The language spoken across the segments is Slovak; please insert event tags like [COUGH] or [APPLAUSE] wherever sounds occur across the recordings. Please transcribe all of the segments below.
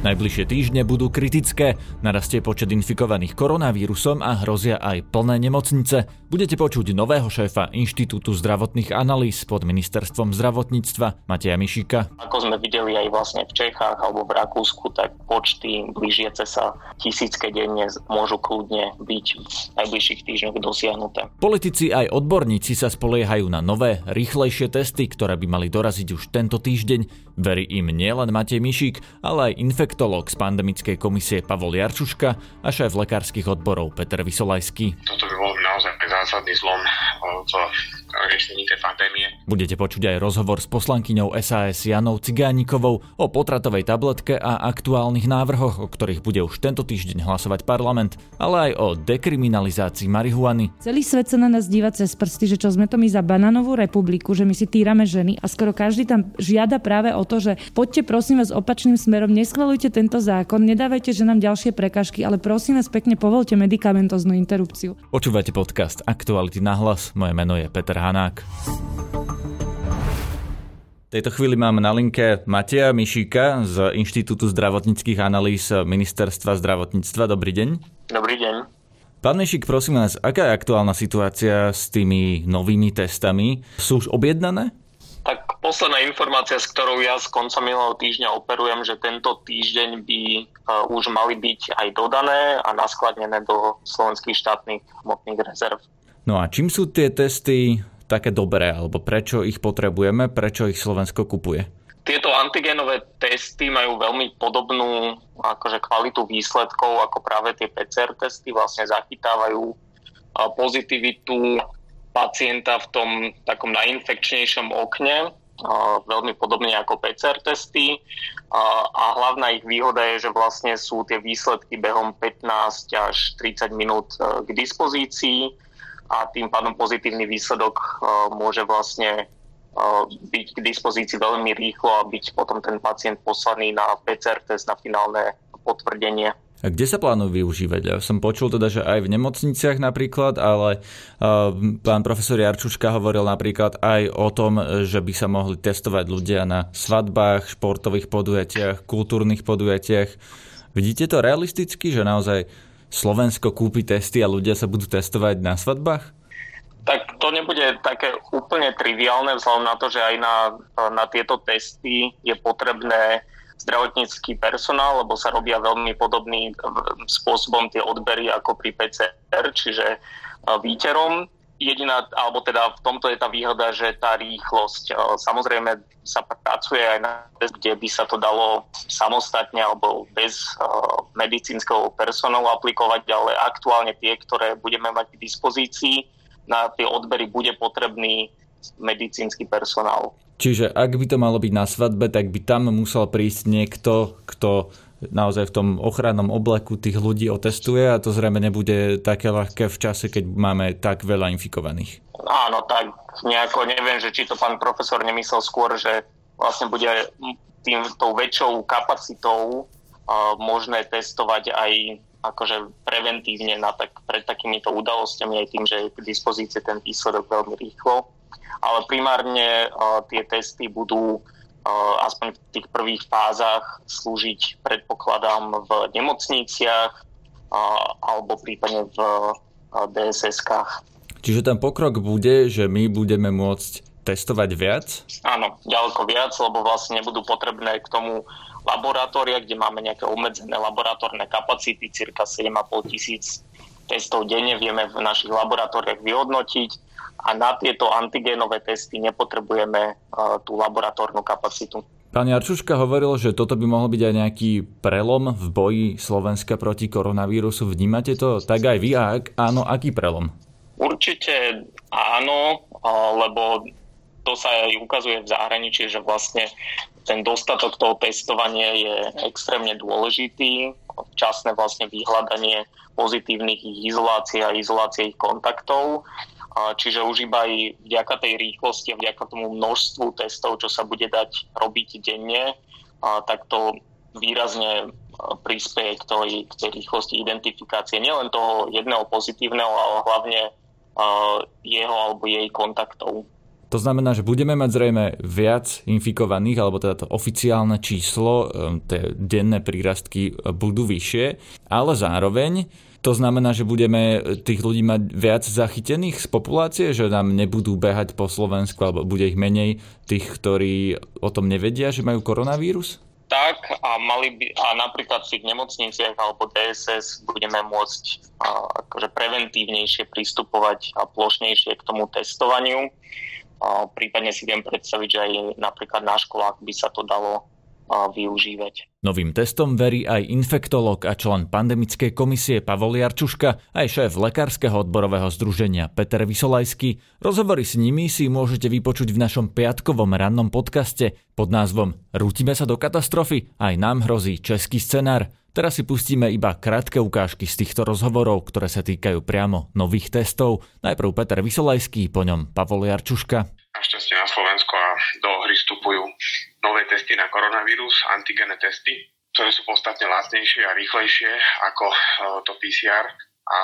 Najbližšie týždne budú kritické, narastie počet infikovaných koronavírusom a hrozia aj plné nemocnice. Budete počuť nového šéfa Inštitútu zdravotných analýz pod ministerstvom zdravotníctva Mateja Mišika. Ako sme videli aj vlastne v Čechách alebo v Rakúsku, tak počty blížiace sa tisícke denne môžu kľudne byť v najbližších týždňoch dosiahnuté. Politici aj odborníci sa spoliehajú na nové, rýchlejšie testy, ktoré by mali doraziť už tento týždeň. Verí im nielen Matej Mišík, ale aj infektológ z pandemickej komisie Pavol Jarčuška a šéf lekárskych odborov Peter Vysolajský. Toto by bol naozaj zásadný zlom v riešení tej pandémie. Budete počuť aj rozhovor s poslankyňou SAS Janou Cigánikovou o potratovej tabletke a aktuálnych návrhoch, o ktorých bude už tento týždeň hlasovať parlament, ale aj o dekriminalizácii marihuany. Celý svet sa na nás díva cez prsty, že čo sme to my za bananovú republiku, že my si týrame ženy a skoro každý tam žiada práve o to, že poďte prosím vás opačným smerom, neschvalujte tento zákon, nedávajte ženám ďalšie prekažky, ale prosím vás pekne povolte medikamentoznú interrupciu. Počúvate podcast Aktuality na hlas, moje meno je Peter Hanák. V tejto chvíli mám na linke Mateja Mišíka z Inštitútu zdravotníckých analýz Ministerstva zdravotníctva. Dobrý deň. Dobrý deň. Pán Mišík, prosím vás, aká je aktuálna situácia s tými novými testami? Sú už objednané? Tak posledná informácia, s ktorou ja z konca minulého týždňa operujem, že tento týždeň by uh, už mali byť aj dodané a naskladnené do slovenských štátnych hmotných rezerv. No a čím sú tie testy také dobré, alebo prečo ich potrebujeme, prečo ich Slovensko kupuje? Tieto antigenové testy majú veľmi podobnú akože kvalitu výsledkov ako práve tie PCR testy, vlastne zachytávajú pozitivitu pacienta v tom takom najinfekčnejšom okne, veľmi podobne ako PCR testy. A hlavná ich výhoda je, že vlastne sú tie výsledky behom 15 až 30 minút e, k dispozícii a tým pádom pozitívny výsledok uh, môže vlastne uh, byť k dispozícii veľmi rýchlo a byť potom ten pacient poslaný na PCR test na finálne potvrdenie. A kde sa plánujú využívať? Ja som počul teda, že aj v nemocniciach napríklad, ale uh, pán profesor Jarčuška hovoril napríklad aj o tom, že by sa mohli testovať ľudia na svadbách, športových podujatiach, kultúrnych podujatiach. Vidíte to realisticky, že naozaj Slovensko kúpi testy a ľudia sa budú testovať na svadbách? Tak to nebude také úplne triviálne vzhľadom na to, že aj na, na tieto testy je potrebné zdravotnícky personál, lebo sa robia veľmi podobným spôsobom tie odbery ako pri PCR, čiže výterom jediná, alebo teda v tomto je tá výhoda, že tá rýchlosť, e, samozrejme sa pracuje aj na kde by sa to dalo samostatne alebo bez uh, medicínskeho personálu aplikovať, ale aktuálne tie, ktoré budeme mať k dispozícii, na tie odbery bude potrebný medicínsky personál. Čiže ak by to malo byť na svadbe, tak by tam musel prísť niekto, kto naozaj v tom ochrannom obleku tých ľudí otestuje a to zrejme nebude také ľahké v čase, keď máme tak veľa infikovaných. Áno, tak nejako neviem, že či to pán profesor nemyslel skôr, že vlastne bude tým tou väčšou kapacitou uh, možné testovať aj akože preventívne na tak, pred takýmito udalosťami aj tým, že je k dispozícii ten výsledok veľmi rýchlo. Ale primárne uh, tie testy budú aspoň v tých prvých fázach slúžiť, predpokladám, v nemocniciach alebo prípadne v DSS-kách. Čiže ten pokrok bude, že my budeme môcť testovať viac? Áno, ďaleko viac, lebo vlastne nebudú potrebné k tomu laboratória, kde máme nejaké obmedzené laboratórne kapacity, cirka 7,5 tisíc testov denne vieme v našich laboratóriách vyhodnotiť a na tieto antigénové testy nepotrebujeme e, tú laboratórnu kapacitu. Pán Jarčuška hovoril, že toto by mohol byť aj nejaký prelom v boji Slovenska proti koronavírusu. Vnímate to tak aj vy? A ak áno, aký prelom? Určite áno, lebo to sa aj ukazuje v zahraničí, že vlastne ten dostatok toho testovania je extrémne dôležitý. Včasné vlastne vyhľadanie pozitívnych ich izolácií a izolácie ich kontaktov Čiže už iba aj vďaka tej rýchlosti a vďaka tomu množstvu testov, čo sa bude dať robiť denne, tak to výrazne prispieje k tej, k tej rýchlosti identifikácie nielen toho jedného pozitívneho, ale hlavne jeho alebo jej kontaktov. To znamená, že budeme mať zrejme viac infikovaných, alebo teda to oficiálne číslo, ehm, tie denné prírastky budú vyššie, ale zároveň to znamená, že budeme tých ľudí mať viac zachytených z populácie, že nám nebudú behať po Slovensku, alebo bude ich menej tých, ktorí o tom nevedia, že majú koronavírus? tak a mali by, a napríklad v tých nemocniciach alebo DSS budeme môcť a, akože preventívnejšie pristupovať a plošnejšie k tomu testovaniu. A, prípadne si viem predstaviť, že aj napríklad na školách by sa to dalo využívať. Novým testom verí aj infektolog a člen pandemickej komisie Pavol Jarčuška, aj šéf Lekárskeho odborového združenia Peter Vysolajský. Rozhovory s nimi si môžete vypočuť v našom piatkovom rannom podcaste pod názvom Rútime sa do katastrofy, aj nám hrozí český scenár. Teraz si pustíme iba krátke ukážky z týchto rozhovorov, ktoré sa týkajú priamo nových testov. Najprv Peter Vysolajský, po ňom Pavol Jarčuška. Našťastie na Slovensku a do hry vstupujú nové testy na koronavírus, antigene testy, ktoré sú podstatne lacnejšie a rýchlejšie ako e, to PCR a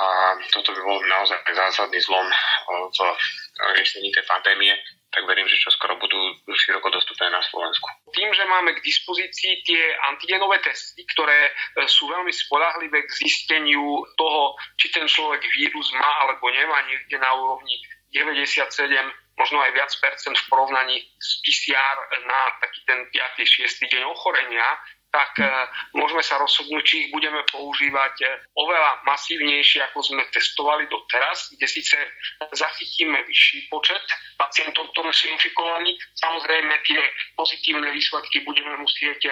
toto by bol naozaj zásadný zlom e, v riešení tej pandémie, tak verím, že čo skoro budú široko dostupné na Slovensku. Tým, že máme k dispozícii tie antigenové testy, ktoré e, sú veľmi spolahlivé k zisteniu toho, či ten človek vírus má alebo nemá niekde na úrovni 97 možno aj viac percent v porovnaní s PCR na taký ten 5. 6. deň ochorenia, tak e, môžeme sa rozhodnúť, či ich budeme používať e, oveľa masívnejšie, ako sme testovali doteraz, kde síce zachytíme vyšší počet pacientov, ktorí sú infikovaní. Samozrejme, tie pozitívne výsledky budeme musieť e,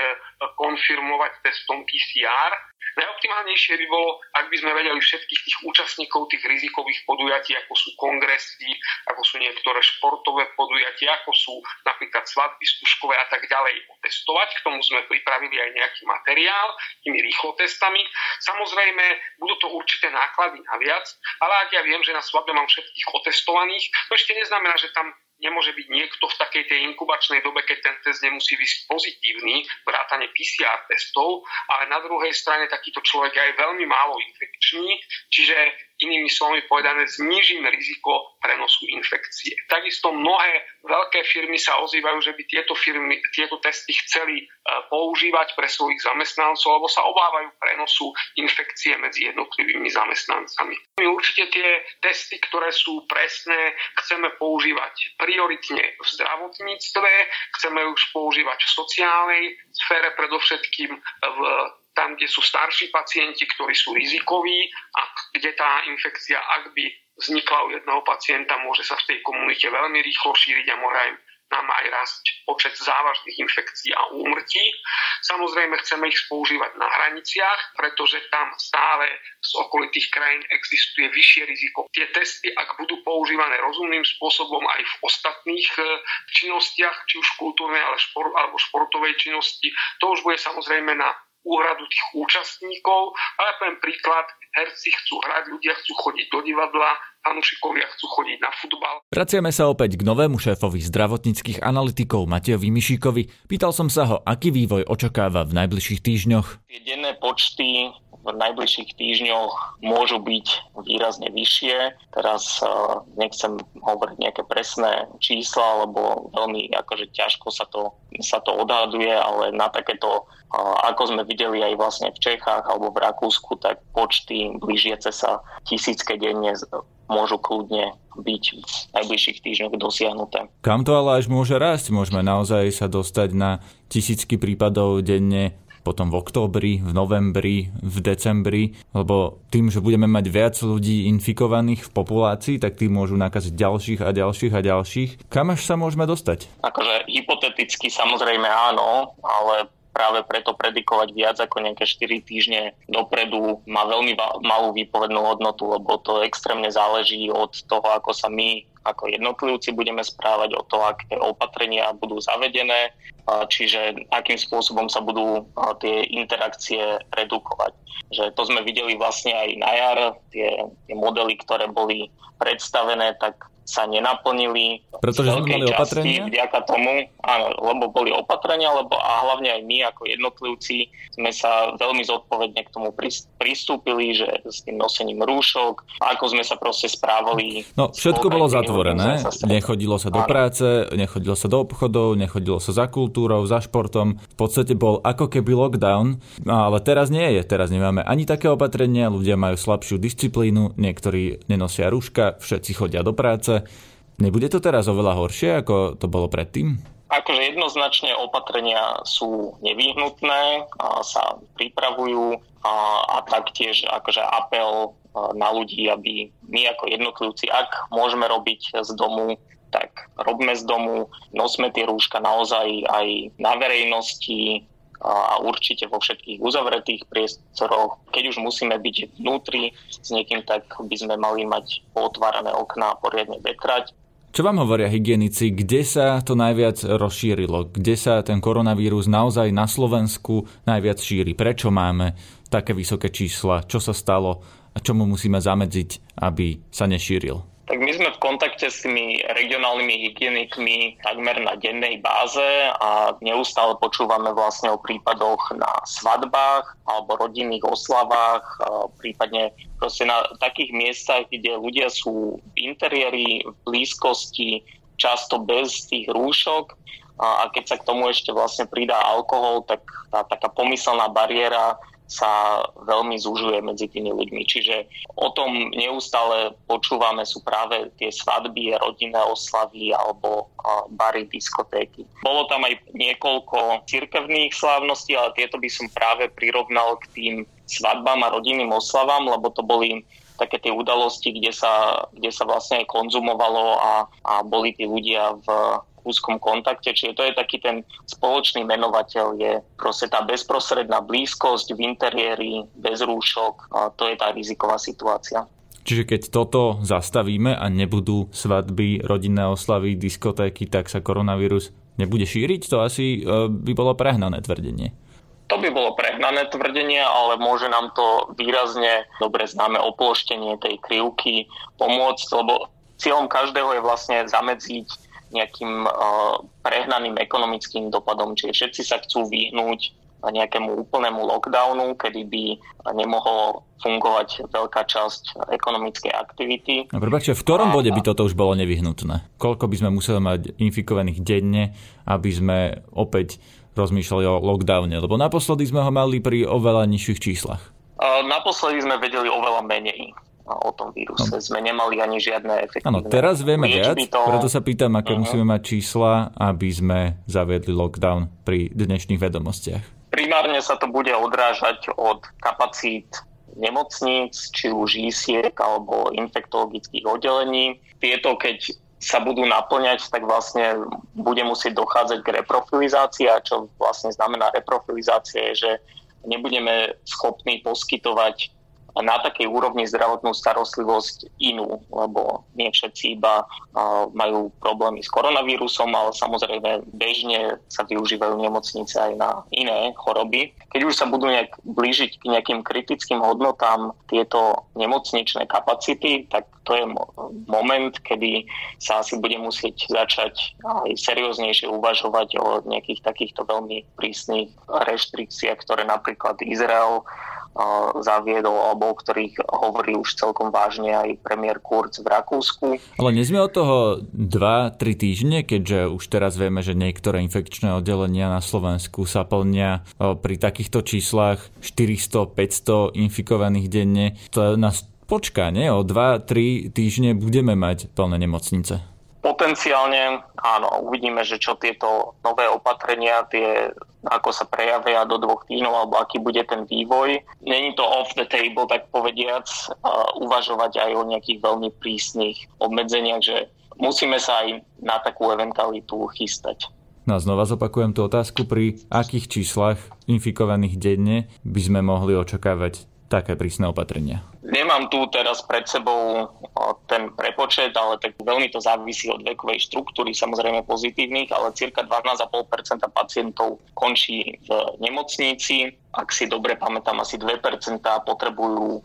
konfirmovať testom PCR, Najoptimálnejšie by bolo, ak by sme vedeli všetkých tých účastníkov tých rizikových podujatí, ako sú kongresy, ako sú niektoré športové podujatia, ako sú napríklad svadby stužkové a tak ďalej otestovať. K tomu sme pripravili aj nejaký materiál tými rýchlotestami. Samozrejme, budú to určité náklady naviac, ale ak ja viem, že na svadbe mám všetkých otestovaných, to ešte neznamená, že tam nemôže byť niekto v takej tej inkubačnej dobe, keď ten test nemusí byť pozitívny, vrátane PCR testov, ale na druhej strane takýto človek je aj veľmi málo infekčný, čiže inými slovami povedané, znižíme riziko prenosu infekcie. Takisto mnohé veľké firmy sa ozývajú, že by tieto, firmy, tieto testy chceli e, používať pre svojich zamestnancov, lebo sa obávajú prenosu infekcie medzi jednotlivými zamestnancami. My určite tie testy, ktoré sú presné, chceme používať prioritne v zdravotníctve, chceme už používať v sociálnej sfére, predovšetkým v tam, kde sú starší pacienti, ktorí sú rizikoví a kde tá infekcia, ak by vznikla u jedného pacienta, môže sa v tej komunite veľmi rýchlo šíriť a môže aj nám aj rásť počet závažných infekcií a úmrtí. Samozrejme chceme ich používať na hraniciach, pretože tam stále z okolitých krajín existuje vyššie riziko. Tie testy, ak budú používané rozumným spôsobom aj v ostatných e, činnostiach, či už kultúrnej alebo športovej činnosti, to už bude samozrejme na úhradu tých účastníkov. Ale poviem príklad, herci chcú hrať, ľudia chcú chodiť do divadla, fanúšikovia chcú chodiť na futbal. Vraciame sa opäť k novému šéfovi zdravotníckých analytikov Matejovi Mišíkovi. Pýtal som sa ho, aký vývoj očakáva v najbližších týždňoch. Tie denné počty v najbližších týždňoch môžu byť výrazne vyššie. Teraz uh, nechcem hovoriť nejaké presné čísla, lebo veľmi akože ťažko sa to, sa to odhaduje, ale na takéto, uh, ako sme videli aj vlastne v Čechách alebo v Rakúsku, tak počty blížiace sa tisícke denne môžu kľudne byť v najbližších týždňoch dosiahnuté. Kam to ale až môže rásť? Môžeme naozaj sa dostať na tisícky prípadov denne potom v októbri, v novembri, v decembri, lebo tým, že budeme mať viac ľudí infikovaných v populácii, tak tí môžu nakaziť ďalších a ďalších a ďalších. Kam až sa môžeme dostať? Akože hypoteticky samozrejme áno, ale práve preto predikovať viac ako nejaké 4 týždne dopredu má veľmi malú výpovednú hodnotu, lebo to extrémne záleží od toho, ako sa my ako jednotlivci budeme správať, o to, aké opatrenia budú zavedené, čiže akým spôsobom sa budú tie interakcie redukovať. Že to sme videli vlastne aj na jar, tie, tie modely, ktoré boli predstavené, tak sa nenaplnili. Pretože sme mali opatrenia? Vďaka tomu, áno, lebo boli opatrenia, lebo a hlavne aj my ako jednotlivci sme sa veľmi zodpovedne k tomu pristúpili, že s tým nosením rúšok, ako sme sa proste správali. No, všetko bolo zatvorené nechodilo sa do práce, nechodilo sa do obchodov, nechodilo sa za kultúrou, za športom. V podstate bol ako keby lockdown, ale teraz nie je. Teraz nemáme ani také opatrenia, ľudia majú slabšiu disciplínu, niektorí nenosia rúška, všetci chodia do práce. Nebude to teraz oveľa horšie, ako to bolo predtým? Akože jednoznačne opatrenia sú nevyhnutné, a sa pripravujú a, a taktiež akože apel na ľudí, aby my ako jednotlivci, ak môžeme robiť z domu, tak robme z domu, nosme tie rúška naozaj aj na verejnosti, a určite vo všetkých uzavretých priestoroch. Keď už musíme byť vnútri s niekým, tak by sme mali mať otvárané okná a poriadne vetrať. Čo vám hovoria hygienici, kde sa to najviac rozšírilo? Kde sa ten koronavírus naozaj na Slovensku najviac šíri? Prečo máme také vysoké čísla? Čo sa stalo a čomu musíme zamedziť, aby sa nešíril? Tak my sme v kontakte s tými regionálnymi hygienikmi takmer na dennej báze a neustále počúvame vlastne o prípadoch na svadbách alebo rodinných oslavách, prípadne proste na takých miestach, kde ľudia sú v interiéri, v blízkosti, často bez tých rúšok. A keď sa k tomu ešte vlastne pridá alkohol, tak tá taká pomyselná bariéra sa veľmi zužuje medzi tými ľuďmi. Čiže o tom neustále počúvame sú práve tie svadby, rodinné oslavy alebo bary, diskotéky. Bolo tam aj niekoľko cirkevných slávností, ale tieto by som práve prirovnal k tým svadbám a rodinným oslavám, lebo to boli také tie udalosti, kde sa, kde sa vlastne aj konzumovalo a, a boli tí ľudia v úzkom kontakte, čiže to je taký ten spoločný menovateľ, je proste tá bezprostredná blízkosť v interiéri, bez rúšok, to je tá riziková situácia. Čiže keď toto zastavíme a nebudú svadby, rodinné oslavy, diskotéky, tak sa koronavírus nebude šíriť? To asi e, by bolo prehnané tvrdenie. To by bolo prehnané tvrdenie, ale môže nám to výrazne dobre známe oploštenie tej krivky pomôcť, lebo cieľom každého je vlastne zamedziť nejakým uh, prehnaným ekonomickým dopadom. Čiže všetci sa chcú vyhnúť nejakému úplnému lockdownu, kedy by nemohlo fungovať veľká časť ekonomickej aktivity. A prepáčte, v ktorom bode by toto už bolo nevyhnutné? Koľko by sme museli mať infikovaných denne, aby sme opäť rozmýšľali o lockdowne? Lebo naposledy sme ho mali pri oveľa nižších číslach. Naposledy sme vedeli oveľa menej o tom víruse. No. Sme nemali ani žiadne efektívne... Áno, teraz vieme viac, toho... preto sa pýtam, aké uh-huh. musíme mať čísla, aby sme zaviedli lockdown pri dnešných vedomostiach. Primárne sa to bude odrážať od kapacít nemocníc, či už ISIek alebo infektologických oddelení. Tieto, keď sa budú naplňať, tak vlastne bude musieť dochádzať k reprofilizácii a čo vlastne znamená reprofilizácia je, že nebudeme schopní poskytovať na takej úrovni zdravotnú starostlivosť inú, lebo nie všetci iba majú problémy s koronavírusom, ale samozrejme bežne sa využívajú nemocnice aj na iné choroby. Keď už sa budú nejak blížiť k nejakým kritickým hodnotám tieto nemocničné kapacity, tak to je moment, kedy sa asi bude musieť začať aj serióznejšie uvažovať o nejakých takýchto veľmi prísnych reštrikciách, ktoré napríklad Izrael zaviedol alebo o ktorých hovorí už celkom vážne aj premiér Kurz v Rakúsku. Ale nie sme od toho 2-3 týždne, keďže už teraz vieme, že niektoré infekčné oddelenia na Slovensku sa plnia pri takýchto číslach 400-500 infikovaných denne. To nás počká, nie? O 2-3 týždne budeme mať plné nemocnice. Potenciálne áno, uvidíme, že čo tieto nové opatrenia, tie ako sa prejavia do dvoch týždňov alebo aký bude ten vývoj. Není to off the table, tak povediac, uh, uvažovať aj o nejakých veľmi prísnych obmedzeniach, že musíme sa aj na takú eventualitu chystať. No a znova zopakujem tú otázku, pri akých číslach infikovaných denne by sme mohli očakávať také prísne opatrenia? Nemám tu teraz pred sebou ten prepočet, ale tak veľmi to závisí od vekovej štruktúry, samozrejme pozitívnych, ale cirka 12,5% pacientov končí v nemocnici. Ak si dobre pamätám, asi 2% potrebujú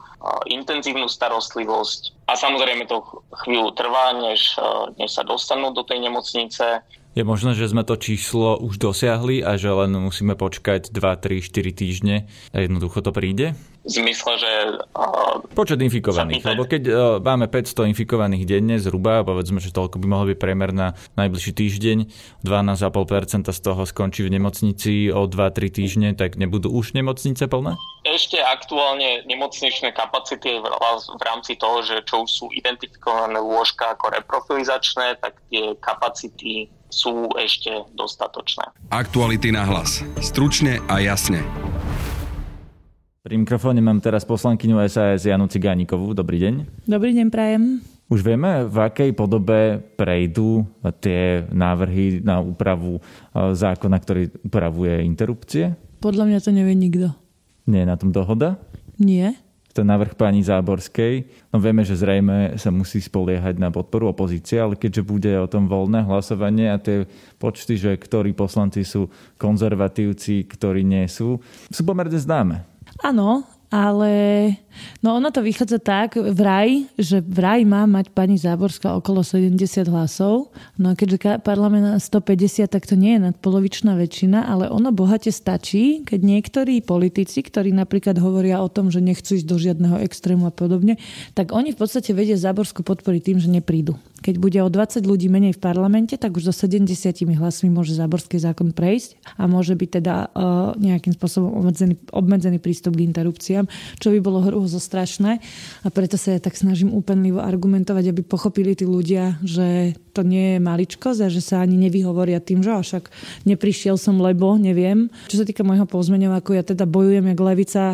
intenzívnu starostlivosť a samozrejme to chvíľu trvá, než, než sa dostanú do tej nemocnice. Je možné, že sme to číslo už dosiahli a že len musíme počkať 2, 3, 4 týždne a jednoducho to príde? V zmysle, že... Uh, Počet infikovaných, lebo keď uh, máme 500 infikovaných denne zhruba, povedzme, že toľko by mohol byť priemer na najbližší týždeň, 12,5% z toho skončí v nemocnici o 2-3 týždne, tak nebudú už nemocnice plné? Ešte aktuálne nemocničné kapacity v rámci toho, že čo už sú identifikované lôžka ako reprofilizačné, tak tie kapacity sú ešte dostatočné. Aktuality na hlas. Stručne a jasne. Pri mikrofóne mám teraz poslankyňu SAS Janu Cigánikovú. Dobrý deň. Dobrý deň, prajem. Už vieme, v akej podobe prejdú tie návrhy na úpravu e, zákona, ktorý upravuje interrupcie? Podľa mňa to nevie nikto. Nie je na tom dohoda? Nie. Ten návrh pani Záborskej. No vieme, že zrejme sa musí spoliehať na podporu opozície, ale keďže bude o tom voľné hlasovanie a tie počty, že ktorí poslanci sú konzervatívci, ktorí nie sú, sú pomerne známe. Áno, ale no ono to vychádza tak vraj, že vraj má mať pani Záborská okolo 70 hlasov. No a keďže parlament 150, tak to nie je nadpolovičná väčšina, ale ono bohate stačí, keď niektorí politici, ktorí napríklad hovoria o tom, že nechcú ísť do žiadneho extrému a podobne, tak oni v podstate vedia Záborsku podporiť tým, že neprídu. Keď bude o 20 ľudí menej v parlamente, tak už so 70 hlasmi môže záborský zákon prejsť a môže byť teda uh, nejakým spôsobom obmedzený, obmedzený prístup k interrupciám, čo by bolo hrôzo strašné. A preto sa ja tak snažím úplnivo argumentovať, aby pochopili tí ľudia, že to nie je maličkosť a že sa ani nevyhovoria tým, že však neprišiel som, lebo neviem. Čo sa týka môjho pozmeňovaku, ja teda bojujem jak levica,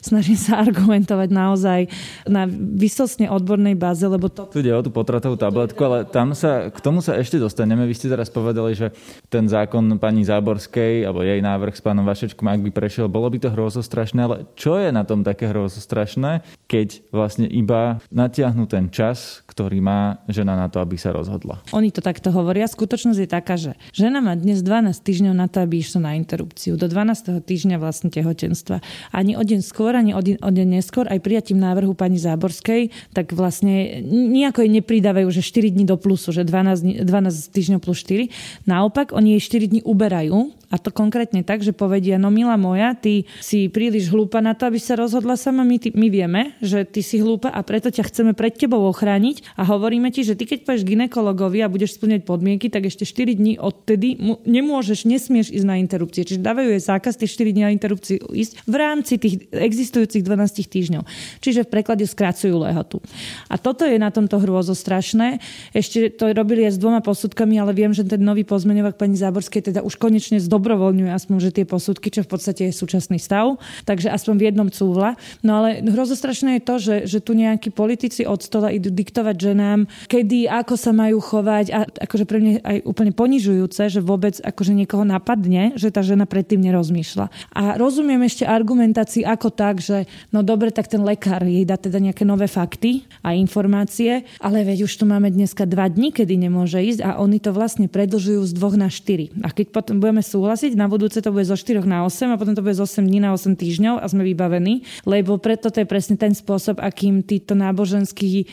snažím sa [LAUGHS] argumentovať naozaj na vysosne odbornej báze, lebo to... Tu ide o tú potratovú tabletku poriadku, ale tam sa, k tomu sa ešte dostaneme. Vy ste teraz povedali, že ten zákon pani Záborskej, alebo jej návrh s pánom Vašečkom, ak by prešiel, bolo by to hrozostrašné, ale čo je na tom také hrozostrašné, keď vlastne iba natiahnu ten čas, ktorý má žena na to, aby sa rozhodla? Oni to takto hovoria. Skutočnosť je taká, že žena má dnes 12 týždňov na to, aby išla na interrupciu. Do 12. týždňa vlastne tehotenstva. Ani o deň skôr, ani o o deň neskôr, aj prijatím návrhu pani Záborskej, tak vlastne nejako jej nepridávajú, že 4 4 dní do plusu, že 12, 12 týždňov plus 4. Naopak, oni jej 4 dní uberajú a to konkrétne tak, že povedia, no milá moja, ty si príliš hlúpa na to, aby sa rozhodla sama. My, ty, my vieme, že ty si hlúpa a preto ťa chceme pred tebou ochrániť a hovoríme ti, že ty keď pôjdeš ginekologovi a budeš splňať podmienky, tak ešte 4 dní odtedy mu, nemôžeš, nesmieš ísť na interrupcie. Čiže dávajú jej zákaz tie 4 dní na interrupciu ísť v rámci tých existujúcich 12 týždňov. Čiže v preklade skracujú lehotu. A toto je na tomto hrôzo strašné. Ešte to robili aj s dvoma posudkami, ale viem, že ten nový pozmeňovak pani Záborskej teda už konečne z dobrovoľňuje aspoň, že tie posudky, čo v podstate je súčasný stav, takže aspoň v jednom cúvla. No ale hrozostrašné je to, že, že tu nejakí politici od stola idú diktovať ženám, kedy, ako sa majú chovať a akože pre mňa aj úplne ponižujúce, že vôbec akože niekoho napadne, že tá žena predtým nerozmýšľa. A rozumiem ešte argumentácii ako tak, že no dobre, tak ten lekár jej dá teda nejaké nové fakty a informácie, ale veď už tu máme dneska dva dní, kedy nemôže ísť a oni to vlastne predlžujú z dvoch na štyri. A keď potom budeme súhlasiť, na budúce to bude zo 4 na 8 a potom to bude z 8 dní na 8 týždňov a sme vybavení, lebo preto to je presne ten spôsob, akým títo náboženskí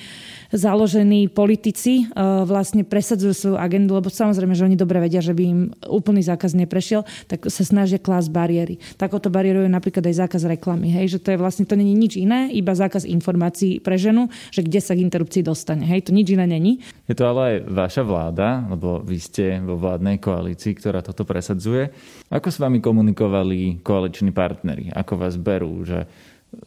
založení politici e, vlastne presadzujú svoju agendu, lebo samozrejme, že oni dobre vedia, že by im úplný zákaz neprešiel, tak sa snažia klásť bariéry. Takoto bariérujú napríklad aj zákaz reklamy, hej, že to je vlastne, to není nič iné, iba zákaz informácií pre ženu, že kde sa k interrupcii dostane, hej, to nič iné není. Je to ale aj vaša vláda, lebo vy ste vo vládnej koalícii, ktorá toto presadzuje. Ako s vami komunikovali koaliční partnery? Ako vás berú, že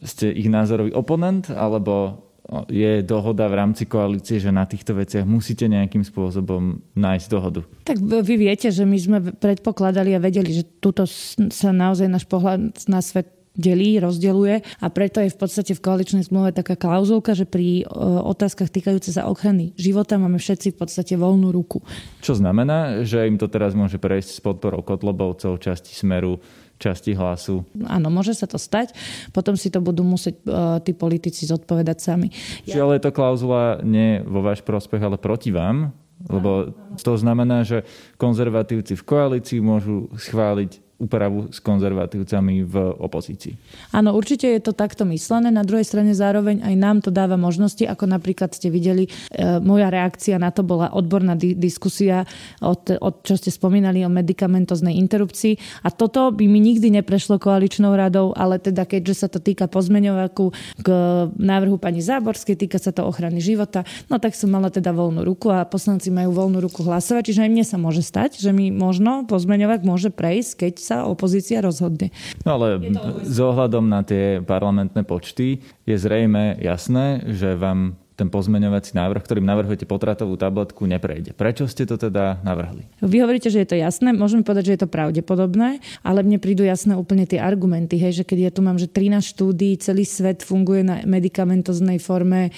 ste ich názorový oponent, alebo je dohoda v rámci koalície, že na týchto veciach musíte nejakým spôsobom nájsť dohodu? Tak vy viete, že my sme predpokladali a vedeli, že tuto sa naozaj náš pohľad na svet delí, rozdeluje a preto je v podstate v koaličnej zmluve taká klauzulka, že pri e, otázkach týkajúce sa ochrany života máme všetci v podstate voľnú ruku. Čo znamená, že im to teraz môže prejsť s podporou Kotlobovcov, časti Smeru, časti hlasu. Áno, môže sa to stať. Potom si to budú musieť uh, tí politici zodpovedať sami. Čiže ja... ale je to klauzula nie vo váš prospech, ale proti vám? Lebo to znamená, že konzervatívci v koalícii môžu schváliť úpravu s konzervatívcami v opozícii. Áno, určite je to takto myslené. Na druhej strane zároveň aj nám to dáva možnosti, ako napríklad ste videli, e, moja reakcia na to bola odborná di- diskusia od, od čo ste spomínali o medicamentoznej interrupcii. A toto by mi nikdy neprešlo koaličnou radou, ale teda keďže sa to týka pozmeňovaku k návrhu pani Záborskej, týka sa to ochrany života, no tak som mala teda voľnú ruku a poslanci majú voľnú ruku hlasovať, čiže aj mne sa môže stať, že mi možno pozmeňovak môže prejsť, keď sa opozícia rozhodne. No ale s ohľadom na tie parlamentné počty je zrejme jasné, že vám ten pozmeňovací návrh, ktorým navrhujete potratovú tabletku, neprejde. Prečo ste to teda navrhli? Vy hovoríte, že je to jasné, môžeme povedať, že je to pravdepodobné, ale mne prídu jasné úplne tie argumenty, hej, že keď ja tu mám, že 13 štúdí, celý svet funguje na medicamentoznej forme,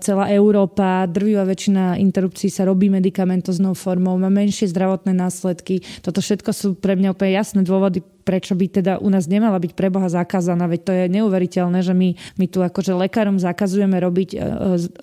celá Európa, drvivá väčšina interrupcií sa robí medicamentoznou formou, má menšie zdravotné následky. Toto všetko sú pre mňa úplne jasné dôvody, prečo by teda u nás nemala byť preboha zakázaná, veď to je neuveriteľné, že my, my tu akože lekárom zakazujeme robiť e, e,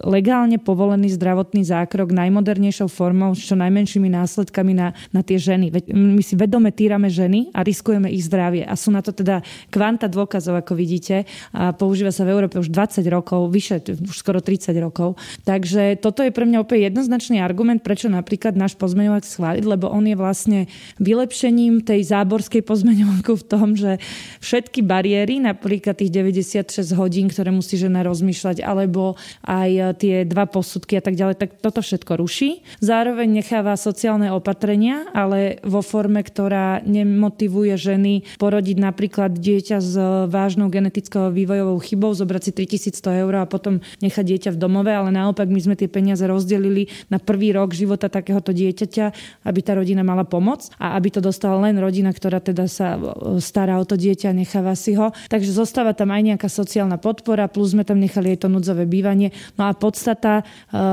legálne povolený zdravotný zákrok najmodernejšou formou s čo najmenšími následkami na, na tie ženy. Veď my si vedome týrame ženy a riskujeme ich zdravie. A sú na to teda kvanta dôkazov, ako vidíte. A používa sa v Európe už 20 rokov, vyše, už skoro 30 rokov. Takže toto je pre mňa opäť jednoznačný argument, prečo napríklad náš pozmeňovák schváliť, lebo on je vlastne vylepšením tej záborskej pozmeňovacej článku v tom, že všetky bariéry, napríklad tých 96 hodín, ktoré musí žena rozmýšľať, alebo aj tie dva posudky a tak ďalej, tak toto všetko ruší. Zároveň necháva sociálne opatrenia, ale vo forme, ktorá nemotivuje ženy porodiť napríklad dieťa s vážnou genetickou vývojovou chybou, zobrať si 3100 eur a potom nechať dieťa v domove, ale naopak my sme tie peniaze rozdelili na prvý rok života takéhoto dieťaťa, aby tá rodina mala pomoc a aby to dostala len rodina, ktorá teda sa stará o to dieťa, necháva si ho. Takže zostáva tam aj nejaká sociálna podpora, plus sme tam nechali aj to núdzové bývanie. No a podstata e, e,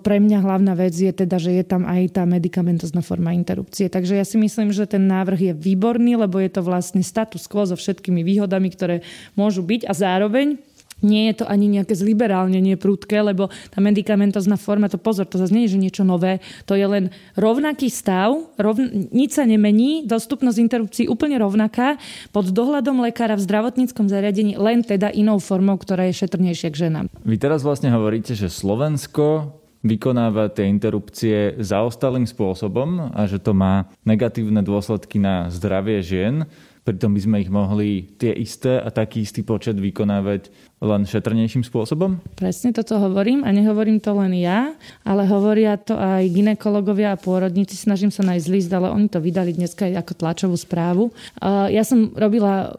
pre mňa hlavná vec je teda, že je tam aj tá medicamentozná forma interrupcie. Takže ja si myslím, že ten návrh je výborný, lebo je to vlastne status quo so všetkými výhodami, ktoré môžu byť a zároveň nie je to ani nejaké zliberálnenie prúdke, lebo tá medicamentozná forma, to pozor, to zase nie je že niečo nové, to je len rovnaký stav, rovn, nič sa nemení, dostupnosť interrupcií úplne rovnaká, pod dohľadom lekára v zdravotníckom zariadení, len teda inou formou, ktorá je šetrnejšia k ženám. Vy teraz vlastne hovoríte, že Slovensko vykonáva tie interrupcie zaostalým spôsobom a že to má negatívne dôsledky na zdravie žien pritom by sme ich mohli tie isté a taký istý počet vykonávať len šetrnejším spôsobom? Presne toto hovorím a nehovorím to len ja, ale hovoria to aj ginekologovia a pôrodníci. Snažím sa nájsť list, ale oni to vydali dneska ako tlačovú správu. Ja som robila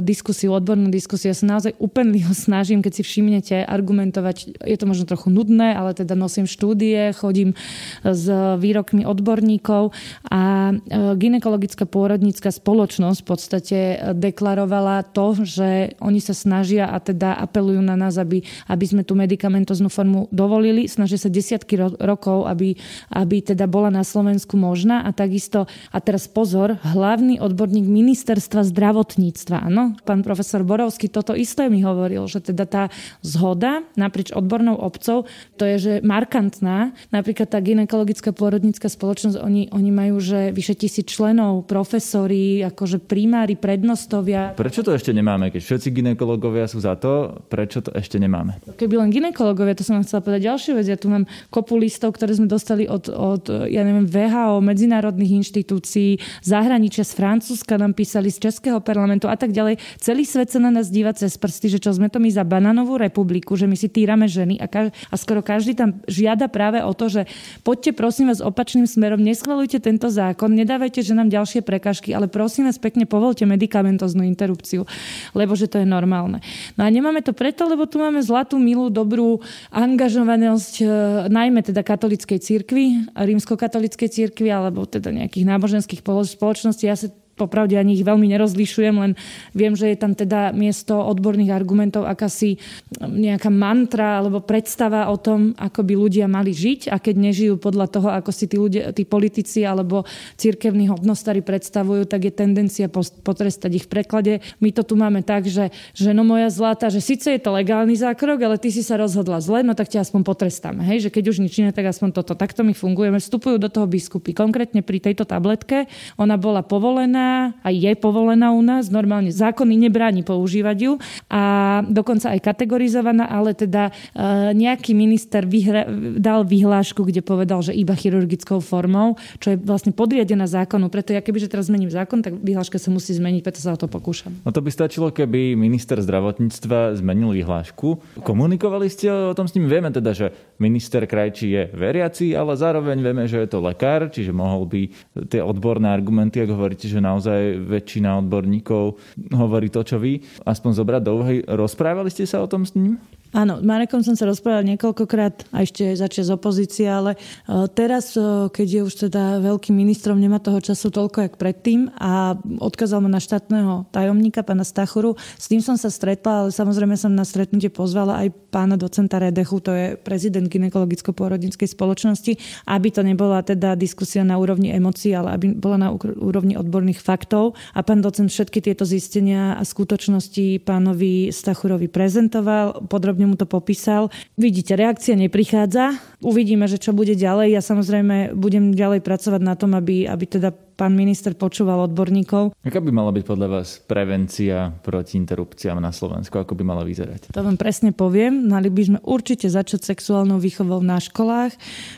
diskusiu, odbornú diskusiu, ja sa naozaj úplne ho snažím, keď si všimnete, argumentovať. Je to možno trochu nudné, ale teda nosím štúdie, chodím s výrokmi odborníkov a e, ginekologická pôrodnícka spoločnosť v podstate deklarovala to, že oni sa snažia a teda apelujú na nás, aby, aby sme tú medicamentoznú formu dovolili. Snažia sa desiatky ro- rokov, aby, aby teda bola na Slovensku možná. A takisto, a teraz pozor, hlavný odborník ministerstva zdravotníctva, áno, pán profesor Borovský toto isté mi hovoril, že teda tá zhoda naprieč odbornou obcov, to je, že markantná. Napríklad tá ginekologická pôrodnícka spoločnosť, oni, oni majú, že vyše tisíc členov, profesori, akože primári, prednostovia. Prečo to ešte nemáme, keď všetci ginekologovia sú za to, prečo to ešte nemáme. Keby len ginekologovia, to som chcela povedať ďalšiu vec. Ja tu mám kopu listov, ktoré sme dostali od, od ja neviem, VHO, medzinárodných inštitúcií, zahraničia z Francúzska nám písali, z Českého parlamentu a tak ďalej. Celý svet sa na nás díva cez prsty, že čo sme to my za bananovú republiku, že my si týrame ženy a, kaž, a skoro každý tam žiada práve o to, že poďte prosím vás opačným smerom, neschvalujte tento zákon, nedávajte ženám ďalšie prekažky, ale prosím vás pekne povolte medicamentoznú interrupciu, lebo že to je normálne. No a nemáme to preto, lebo tu máme zlatú, milú, dobrú angažovanosť e, najmä teda katolickej cirkvi, rímskokatolickej cirkvi alebo teda nejakých náboženských spoločností. Ja sa popravde ani ich veľmi nerozlišujem, len viem, že je tam teda miesto odborných argumentov akási nejaká mantra alebo predstava o tom, ako by ľudia mali žiť a keď nežijú podľa toho, ako si tí, ľudia, tí politici alebo cirkevní hodnostári predstavujú, tak je tendencia potrestať ich v preklade. My to tu máme tak, že, že no moja zlata, že síce je to legálny zákrok, ale ty si sa rozhodla zle, no tak ťa aspoň potrestáme. Hej? Že keď už nič iné, tak aspoň toto. Takto my fungujeme. Vstupujú do toho biskupy. Konkrétne pri tejto tabletke ona bola povolená povolená a je povolená u nás, normálne zákony nebráni používať ju a dokonca aj kategorizovaná, ale teda e, nejaký minister vyhra, dal vyhlášku, kde povedal, že iba chirurgickou formou, čo je vlastne podriadená zákonu. Preto ja kebyže teraz zmením zákon, tak vyhláška sa musí zmeniť, preto sa o to pokúšam. No to by stačilo, keby minister zdravotníctva zmenil vyhlášku. Komunikovali ste o tom s ním? Vieme teda, že minister Krajčí je veriaci, ale zároveň vieme, že je to lekár, čiže mohol by tie odborné argumenty, ak hovoríte, že naozaj väčšina odborníkov hovorí to, čo vy, aspoň zobrať do úvahy. Rozprávali ste sa o tom s ním? Áno, Marekom som sa rozprával niekoľkokrát a ešte začať z opozície, ale e, teraz, e, keď je už teda veľkým ministrom, nemá toho času toľko, jak predtým a odkázal ma na štátneho tajomníka, pána Stachuru. S tým som sa stretla, ale samozrejme som na stretnutie pozvala aj pána docenta Redechu, to je prezident ginekologicko-porodníckej spoločnosti, aby to nebola teda diskusia na úrovni emócií, ale aby bola na úrovni odborných faktov. A pán docent všetky tieto zistenia a skutočnosti pánovi Stachurovi prezentoval, podrobne mu to popísal. Vidíte, reakcia neprichádza. Uvidíme, že čo bude ďalej. Ja samozrejme budem ďalej pracovať na tom, aby, aby teda pán minister počúval odborníkov. Aká by mala byť podľa vás prevencia proti interrupciám na Slovensku? Ako by mala vyzerať? To vám presne poviem. Mali by sme určite začať sexuálnou výchovou na školách.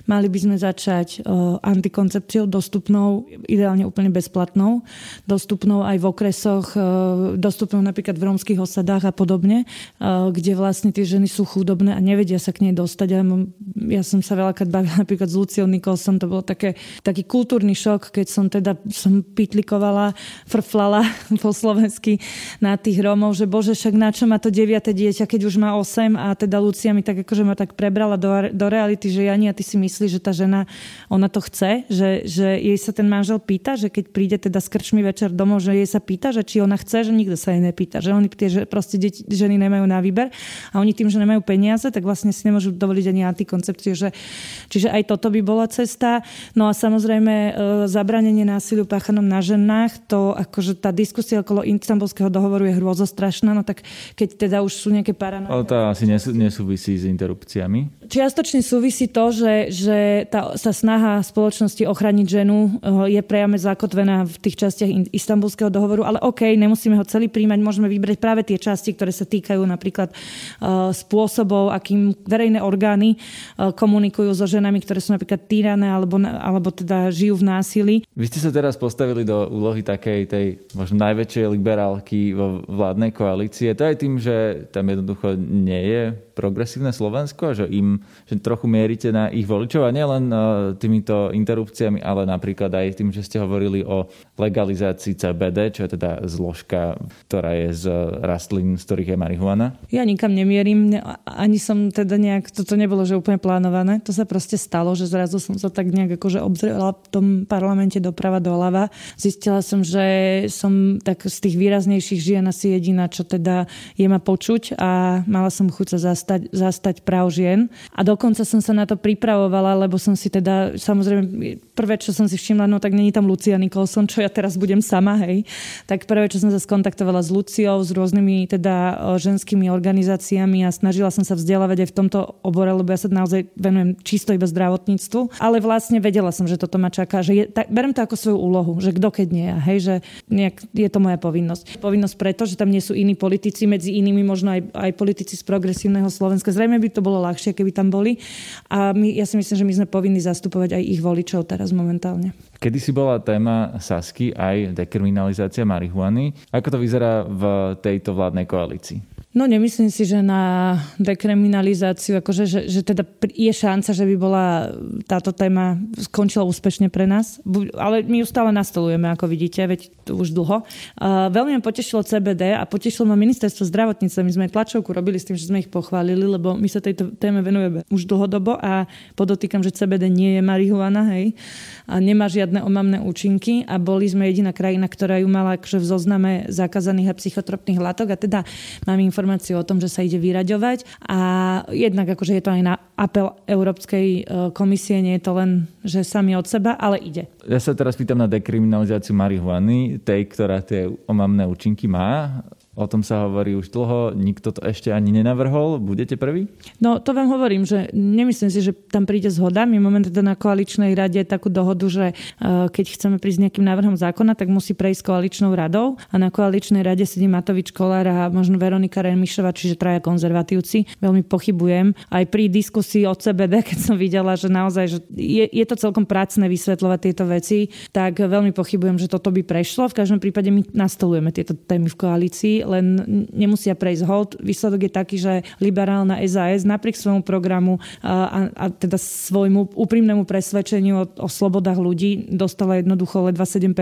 Mali by sme začať uh, antikoncepciou dostupnou, ideálne úplne bezplatnou, dostupnou aj v okresoch, uh, dostupnou napríklad v rómskych osadách a podobne, uh, kde vlastne tie ženy sú chudobné a nevedia sa k nej dostať. Ja, ja som sa veľakrát bavila napríklad s Luciou Nikolson, to bol také, taký kultúrny šok, keď som teda teda som pitlikovala, frflala [LAUGHS] po slovensky na tých Rómov, že bože, však na čo má to deviate dieťa, keď už má 8 a teda Lucia mi tak akože ma tak prebrala do, do reality, že Jani, a ty si myslíš, že tá žena, ona to chce, že, že jej sa ten manžel pýta, že keď príde teda s krčmi večer domov, že jej sa pýta, že či ona chce, že nikto sa jej nepýta, že oni tie, že proste deti, ženy nemajú na výber a oni tým, že nemajú peniaze, tak vlastne si nemôžu dovoliť ani antikoncepciu. Že, čiže aj toto by bola cesta. No a samozrejme e, zabranenie na násiliu páchanom na ženách, to akože tá diskusia okolo Istanbulského dohovoru je hrôzostrašná, no tak keď teda už sú nejaké paranoje... Ale to asi nesú, nesúvisí s interrupciami. Čiastočne súvisí to, že, že tá, tá snaha spoločnosti ochraniť ženu eh, je priame zakotvená v tých častiach Istanbulského dohovoru, ale OK, nemusíme ho celý príjmať, môžeme vybrať práve tie časti, ktoré sa týkajú napríklad uh, spôsobov, akým verejné orgány uh, komunikujú so ženami, ktoré sú napríklad týrané alebo, alebo teda žijú v násilí. Vy ste sa teraz postavili do úlohy takej tej možno najväčšej liberálky vo vládnej koalície. To aj tým, že tam jednoducho nie je progresívne Slovensko, že im že trochu mierite na ich voličov a nielen e, týmito interrupciami, ale napríklad aj tým, že ste hovorili o legalizácii CBD, čo je teda zložka, ktorá je z rastlín, z ktorých je marihuana. Ja nikam nemierim, ani som teda nejak, toto nebolo, že úplne plánované. To sa proste stalo, že zrazu som sa tak nejak akože obzrela v tom parlamente doprava doľava. Zistila som, že som tak z tých výraznejších žien asi jediná, čo teda je ma počuť a mala som chuť sa zastať zastať, zastať práv žien. A dokonca som sa na to pripravovala, lebo som si teda, samozrejme, prvé, čo som si všimla, no tak není tam Lucia Nicholson, čo ja teraz budem sama, hej. Tak prvé, čo som sa skontaktovala s Luciou, s rôznymi teda ženskými organizáciami a snažila som sa vzdelávať aj v tomto obore, lebo ja sa naozaj venujem čisto iba zdravotníctvu. Ale vlastne vedela som, že toto ma čaká, že je, tak, berem to ako svoju úlohu, že kto keď nie, hej, že nejak, je to moja povinnosť. Povinnosť preto, že tam nie sú iní politici, medzi inými možno aj, aj politici z progresívneho Slovenska. Zrejme by to bolo ľahšie, keby tam boli. A my, ja si myslím, že my sme povinni zastupovať aj ich voličov teraz momentálne. Kedy si bola téma Sasky aj dekriminalizácia marihuany. Ako to vyzerá v tejto vládnej koalícii? No nemyslím si, že na dekriminalizáciu, akože, že, že teda je šanca, že by bola táto téma skončila úspešne pre nás. Ale my ju stále nastolujeme, ako vidíte, veď už dlho. Uh, veľmi ma potešilo CBD a potešilo ma ministerstvo zdravotníctva. My sme tlačovku robili s tým, že sme ich pochválili, lebo my sa tejto téme venujeme už dlhodobo a podotýkam, že CBD nie je marihuana, hej, a nemá žiadne omamné účinky a boli sme jediná krajina, ktorá ju mala akože v zozname zakázaných a psychotropných látok a teda mám informáciu informáciu o tom, že sa ide vyraďovať a jednak akože je to aj na apel Európskej e, komisie, nie je to len, že sami od seba, ale ide. Ja sa teraz pýtam na dekriminalizáciu marihuany, tej, ktorá tie omamné účinky má. O tom sa hovorí už dlho, nikto to ešte ani nenavrhol. Budete prvý? No to vám hovorím, že nemyslím si, že tam príde zhoda. My máme teda na koaličnej rade takú dohodu, že e, keď chceme prísť nejakým návrhom zákona, tak musí prejsť koaličnou radou a na koaličnej rade sedí Matovič Kolár a možno Veronika Remišova, čiže traja konzervatívci. Veľmi pochybujem. Aj pri diskusii o CBD, keď som videla, že naozaj že je, je to celkom prácne vysvetľovať tieto veci, tak veľmi pochybujem, že toto by prešlo. V každom prípade my nastolujeme tieto témy v koalícii len nemusia prejsť hold. Výsledok je taký, že liberálna SAS napriek svojmu programu a, a teda svojmu úprimnému presvedčeniu o, o slobodách ľudí dostala jednoducho ledva 7%,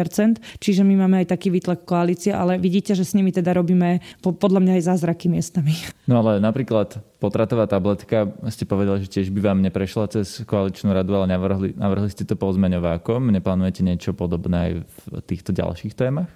čiže my máme aj taký výtlak koalície, ale vidíte, že s nimi teda robíme po, podľa mňa aj zázraky miestami. No ale napríklad potratová tabletka, ste povedali, že tiež by vám neprešla cez koaličnú radu, ale navrhli, navrhli ste to pozmeňovákom. Neplánujete niečo podobné aj v týchto ďalších témach?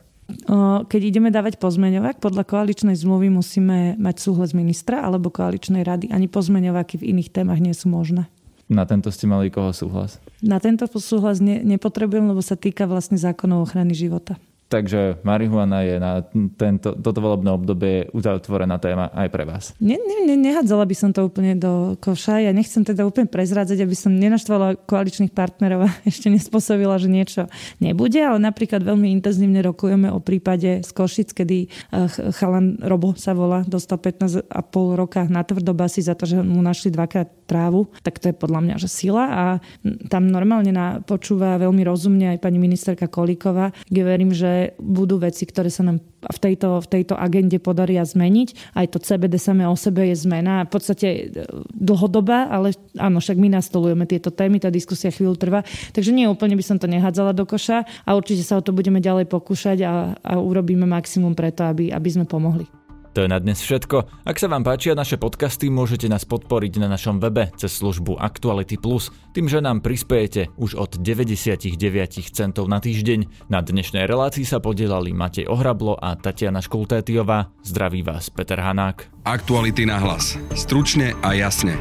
Keď ideme dávať pozmeňovák, podľa koaličnej zmluvy musíme mať súhlas ministra alebo koaličnej rady. Ani pozmeňováky v iných témach nie sú možné. Na tento ste mali koho súhlas? Na tento súhlas ne, nepotrebujem, lebo sa týka vlastne zákonov ochrany života. Takže marihuana je na tento, toto volebné obdobie uzatvorená téma aj pre vás. Ne, ne, ne, nehadzala by som to úplne do koša. Ja nechcem teda úplne prezrádzať, aby som nenaštvala koaličných partnerov a [LAUGHS] ešte nespôsobila, že niečo nebude, ale napríklad veľmi intenzívne rokujeme o prípade z Košic, kedy eh, chalan Robo sa volá, dostal 15,5 roka na tvrdobasy za to, že mu našli dvakrát trávu. Tak to je podľa mňa že sila a tam normálne na, počúva veľmi rozumne aj pani ministerka Kolíková, kde verím, že budú veci, ktoré sa nám v tejto, v tejto agende podaria zmeniť. Aj to CBD samé o sebe je zmena. V podstate e, dlhodobá, ale áno, však my nastolujeme tieto témy, tá diskusia chvíľu trvá. Takže nie úplne by som to nehádzala do koša a určite sa o to budeme ďalej pokúšať a, a urobíme maximum preto, aby, aby sme pomohli. To je na dnes všetko. Ak sa vám páčia naše podcasty, môžete nás podporiť na našom webe cez službu Actuality Plus, tým, že nám prispiejete už od 99 centov na týždeň. Na dnešnej relácii sa podielali Matej Ohrablo a Tatiana Škultétiová. Zdraví vás Peter Hanák. Aktuality na hlas. Stručne a jasne.